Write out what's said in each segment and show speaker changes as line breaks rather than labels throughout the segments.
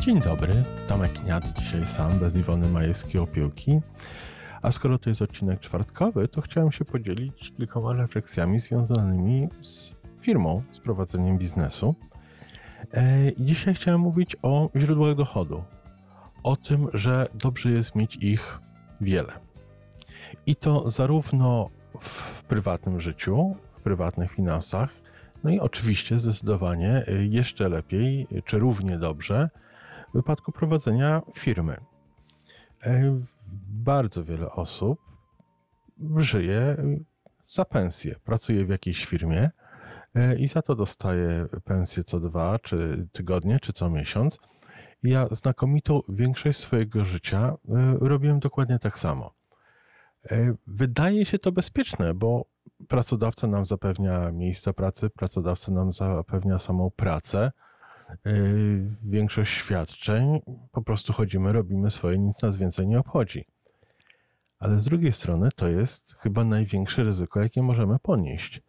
Dzień dobry, Tomek Kniat, dzisiaj sam, bez Iwony Majewskiej-Opiełki. A skoro to jest odcinek czwartkowy, to chciałem się podzielić kilkoma refleksjami związanymi z firmą, z prowadzeniem biznesu. E, I dzisiaj chciałem mówić o źródłach dochodu. O tym, że dobrze jest mieć ich wiele. I to zarówno w prywatnym życiu, w prywatnych finansach, no i oczywiście zdecydowanie jeszcze lepiej, czy równie dobrze wypadku prowadzenia firmy. E, bardzo wiele osób żyje za pensję, pracuje w jakiejś firmie e, i za to dostaje pensję co dwa, czy tygodnie, czy co miesiąc. Ja znakomitą większość swojego życia e, robiłem dokładnie tak samo. Wydaje się to bezpieczne, bo pracodawca nam zapewnia miejsca pracy, pracodawca nam zapewnia samą pracę, większość świadczeń po prostu chodzimy, robimy swoje, nic nas więcej nie obchodzi. Ale z drugiej strony to jest chyba największe ryzyko, jakie możemy ponieść,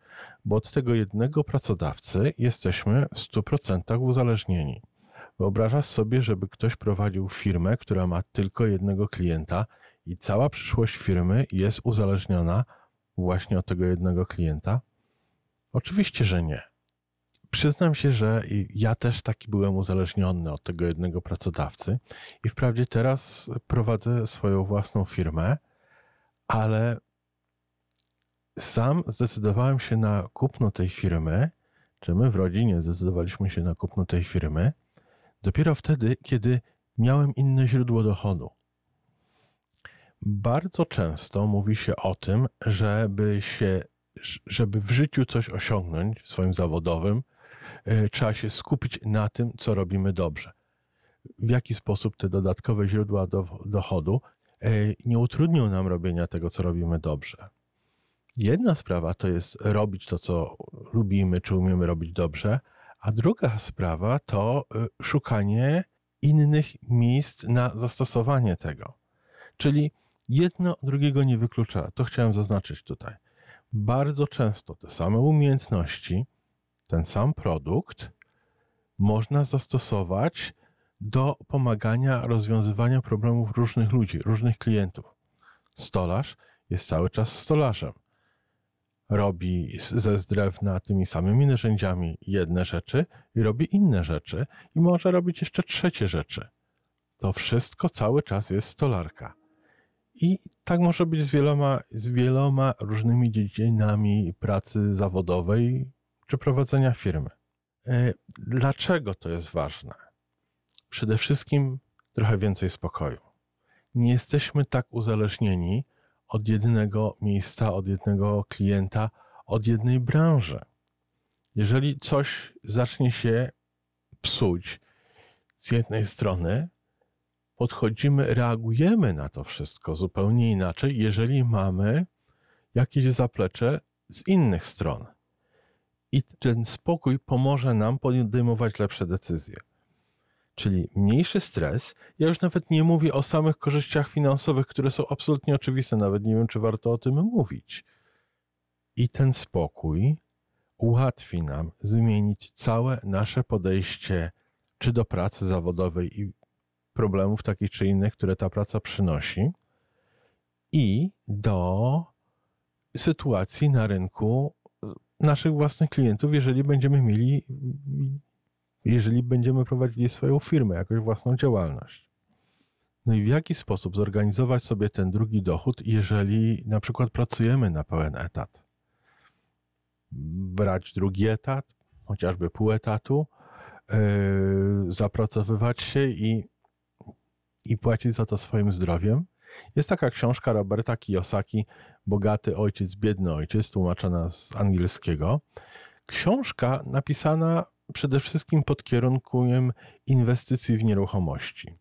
bo od tego jednego pracodawcy jesteśmy w 100% uzależnieni. Wyobrażasz sobie, żeby ktoś prowadził firmę, która ma tylko jednego klienta i cała przyszłość firmy jest uzależniona właśnie od tego jednego klienta? Oczywiście, że nie. Przyznam się, że ja też taki byłem uzależniony od tego jednego pracodawcy i wprawdzie teraz prowadzę swoją własną firmę, ale sam zdecydowałem się na kupno tej firmy, czy my w rodzinie zdecydowaliśmy się na kupno tej firmy, dopiero wtedy, kiedy miałem inne źródło dochodu. Bardzo często mówi się o tym, żeby się, żeby w życiu coś osiągnąć swoim zawodowym, trzeba się skupić na tym, co robimy dobrze. W jaki sposób te dodatkowe źródła do, dochodu e, nie utrudnią nam robienia tego, co robimy dobrze. Jedna sprawa to jest robić to, co lubimy, czy umiemy robić dobrze, a druga sprawa to e, szukanie innych miejsc na zastosowanie tego. Czyli jedno drugiego nie wyklucza. To chciałem zaznaczyć tutaj. Bardzo często te same umiejętności, ten sam produkt można zastosować do pomagania rozwiązywania problemów różnych ludzi, różnych klientów. Stolarz jest cały czas stolarzem. Robi ze drewna tymi samymi narzędziami jedne rzeczy i robi inne rzeczy i może robić jeszcze trzecie rzeczy. To wszystko cały czas jest stolarka. I tak może być z wieloma, z wieloma różnymi dziedzinami pracy zawodowej czy prowadzenia firmy. E, dlaczego to jest ważne? Przede wszystkim trochę więcej spokoju. Nie jesteśmy tak uzależnieni od jednego miejsca, od jednego klienta, od jednej branży. Jeżeli coś zacznie się psuć z jednej strony, podchodzimy, reagujemy na to wszystko zupełnie inaczej, jeżeli mamy jakieś zaplecze z innych stron. I ten spokój pomoże nam podejmować lepsze decyzje. Czyli mniejszy stres. Ja już nawet nie mówię o samych korzyściach finansowych, które są absolutnie oczywiste, nawet nie wiem, czy warto o tym mówić. I ten spokój ułatwi nam zmienić całe nasze podejście czy do pracy zawodowej i problemów takich czy innych, które ta praca przynosi i do sytuacji na rynku naszych własnych klientów, jeżeli będziemy mieli, jeżeli będziemy prowadzili swoją firmę, jakąś własną działalność. No i w jaki sposób zorganizować sobie ten drugi dochód, jeżeli na przykład pracujemy na pełen etat? Brać drugi etat, chociażby pół etatu, yy, zapracowywać się i i płacić za to swoim zdrowiem. Jest taka książka Roberta Kiyosaki, Bogaty ojciec, biedny ojciec, tłumaczona z angielskiego. Książka napisana przede wszystkim pod kierunkiem inwestycji w nieruchomości.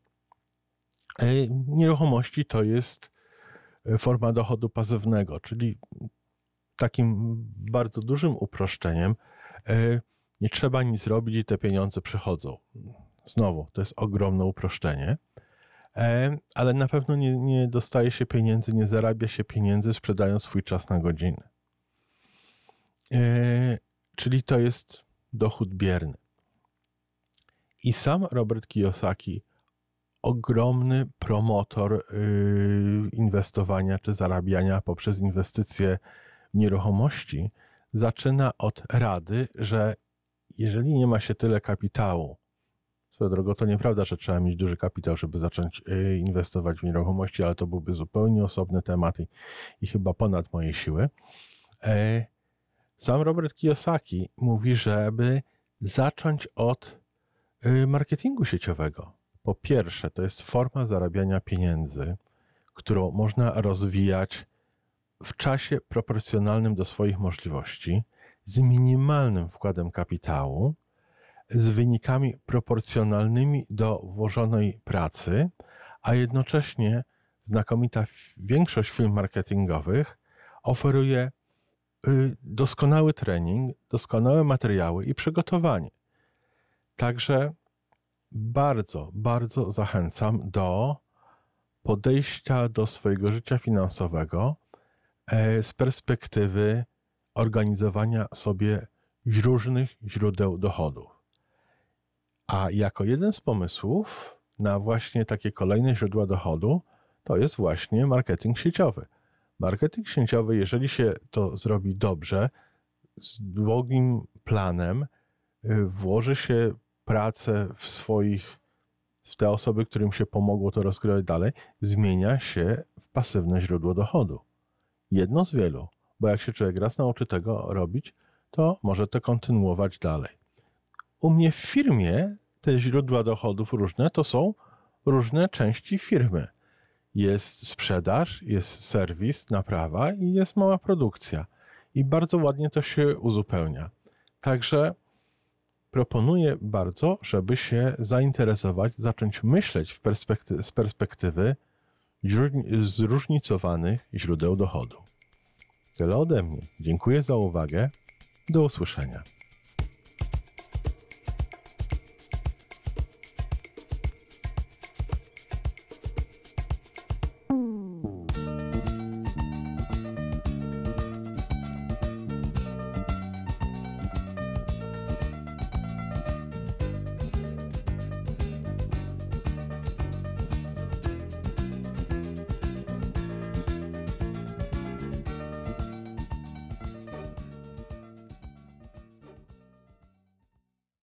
E, nieruchomości to jest forma dochodu pasywnego, czyli takim bardzo dużym uproszczeniem e, nie trzeba nic robić i te pieniądze przychodzą. Znowu, to jest ogromne uproszczenie. E, ale na pewno nie, nie dostaje się pieniędzy, nie zarabia się pieniędzy sprzedając swój czas na godzinę. E, czyli to jest dochód bierny. I sam Robert Kiyosaki, ogromny promotor yy, inwestowania czy zarabiania poprzez inwestycje w nieruchomości, zaczyna od rady, że jeżeli nie ma się tyle kapitału, swoją drogą to nieprawda, że trzeba mieć duży kapitał, żeby zacząć yy, inwestować w nieruchomości, ale to byłby zupełnie osobny temat i, i chyba ponad moje siły. Yy, sam Robert Kiyosaki mówi, żeby zacząć od yy, marketingu sieciowego. Po pierwsze, to jest forma zarabiania pieniędzy, którą można rozwijać w czasie proporcjonalnym do swoich możliwości, z minimalnym wkładem kapitału, z wynikami proporcjonalnymi do włożonej pracy, a jednocześnie znakomita większość firm marketingowych oferuje y, doskonały trening, doskonałe materiały i przygotowanie. Także bardzo, bardzo zachęcam do podejścia do swojego życia finansowego e, z perspektywy organizowania sobie różnych źródeł dochodów. A jako jeden z pomysłów na właśnie takie kolejne źródła dochodu, to jest właśnie marketing sieciowy. Marketing sieciowy, jeżeli się to zrobi dobrze, z długim planem, y, włoży się pracę w swoich, w te osoby, którym się pomogło to rozgrywać dalej, zmienia się w pasywne źródło dochodu. Jedno z wielu, bo jak się człowiek raz nauczy tego robić, to może to kontynuować dalej. U mnie w firmie te źródła dochodów różne to są różne części firmy. Jest sprzedaż, jest serwis, naprawa i jest mała produkcja. I bardzo ładnie to się uzupełnia. Także proponuję bardzo, żeby się zainteresować, zacząć myśleć perspekty z perspektywy zróżnicowanych źródeł dochodu. Tyle ode mnie. Dziękuję za uwagę. Do usłyszenia.